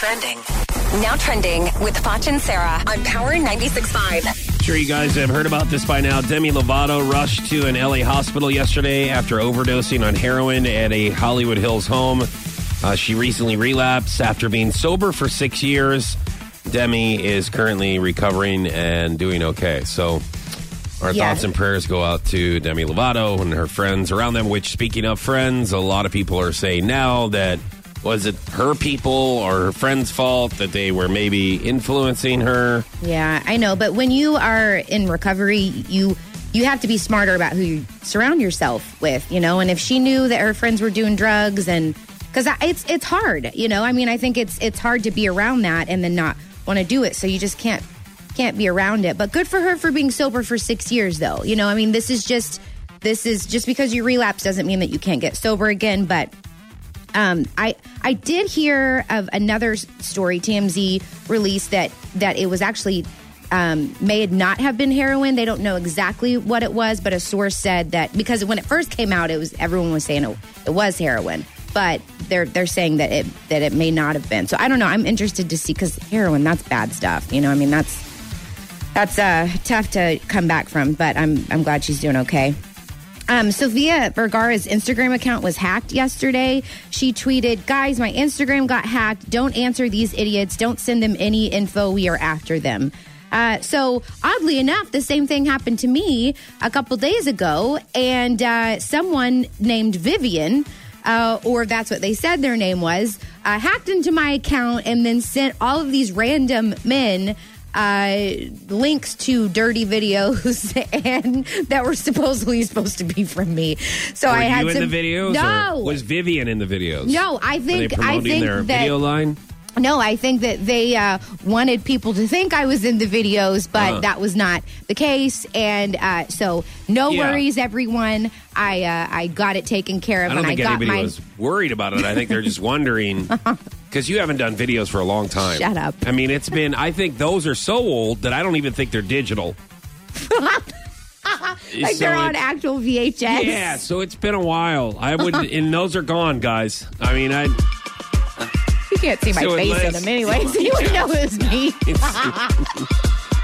trending. Now trending with Foch and Sarah on Power 96.5. Sure, you guys have heard about this by now. Demi Lovato rushed to an LA hospital yesterday after overdosing on heroin at a Hollywood Hills home. Uh, she recently relapsed after being sober for six years. Demi is currently recovering and doing okay. So, our Yeah. thoughts and prayers go out to Demi Lovato and her friends around them. Which, speaking of friends, a lot of people are saying now that was it her people or her friends' fault that they were maybe influencing her. Yeah, I know, but when you are in recovery, you you have to be smarter about who you surround yourself with, you know. And if she knew that her friends were doing drugs, and because it's it's hard, you know. I mean, I think it's it's hard to be around that and then not want to do it. So you just can't can't be around it. But good for her for being sober for six years, though. You know, I mean, this is just this is just because you relapse doesn't mean that you can't get sober again, but um, I I did hear of another story TMZ released that that it was actually um, may not have been heroin. They don't know exactly what it was, but a source said that because when it first came out, it was everyone was saying it, it was heroin, but they're they're saying that it that it may not have been. So I don't know. I'm interested to see because heroin that's bad stuff. You know, I mean that's that's uh, tough to come back from. But I'm I'm glad she's doing okay. Um, Sofia Vergara's Instagram account was hacked yesterday. She tweeted, Guys, my Instagram got hacked. Don't answer these idiots. Don't send them any info. We are after them. Uh, so, oddly enough, the same thing happened to me a couple days ago, and uh, someone named Vivian, uh, or that's what they said their name was, uh, hacked into my account and then sent all of these random men uh, links to dirty videos and that were supposedly supposed to be from me. So Were I had you in the videos? No, was Vivian in the videos? No, I think- they I think their that- video line. No, I think that they uh, wanted people to think I was in the videos, but Uh. that was not the case. And uh, so, no Yeah. worries, everyone. I uh, I got it taken care of, I don't and think I got anybody my. was worried about it. I think they're just wondering because you haven't done videos for a long time. Shut up. I mean, it's been. I think those are so old that I don't even think they're digital. like they're on actual VHS. Yeah, so it's been a while. I would, and those are gone, guys. I mean, I. You can't see my So face in unless- them anyway, so you would know it was me. It's,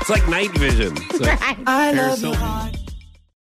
it's like night vision. It's like, Right. I love your Hilton. heart.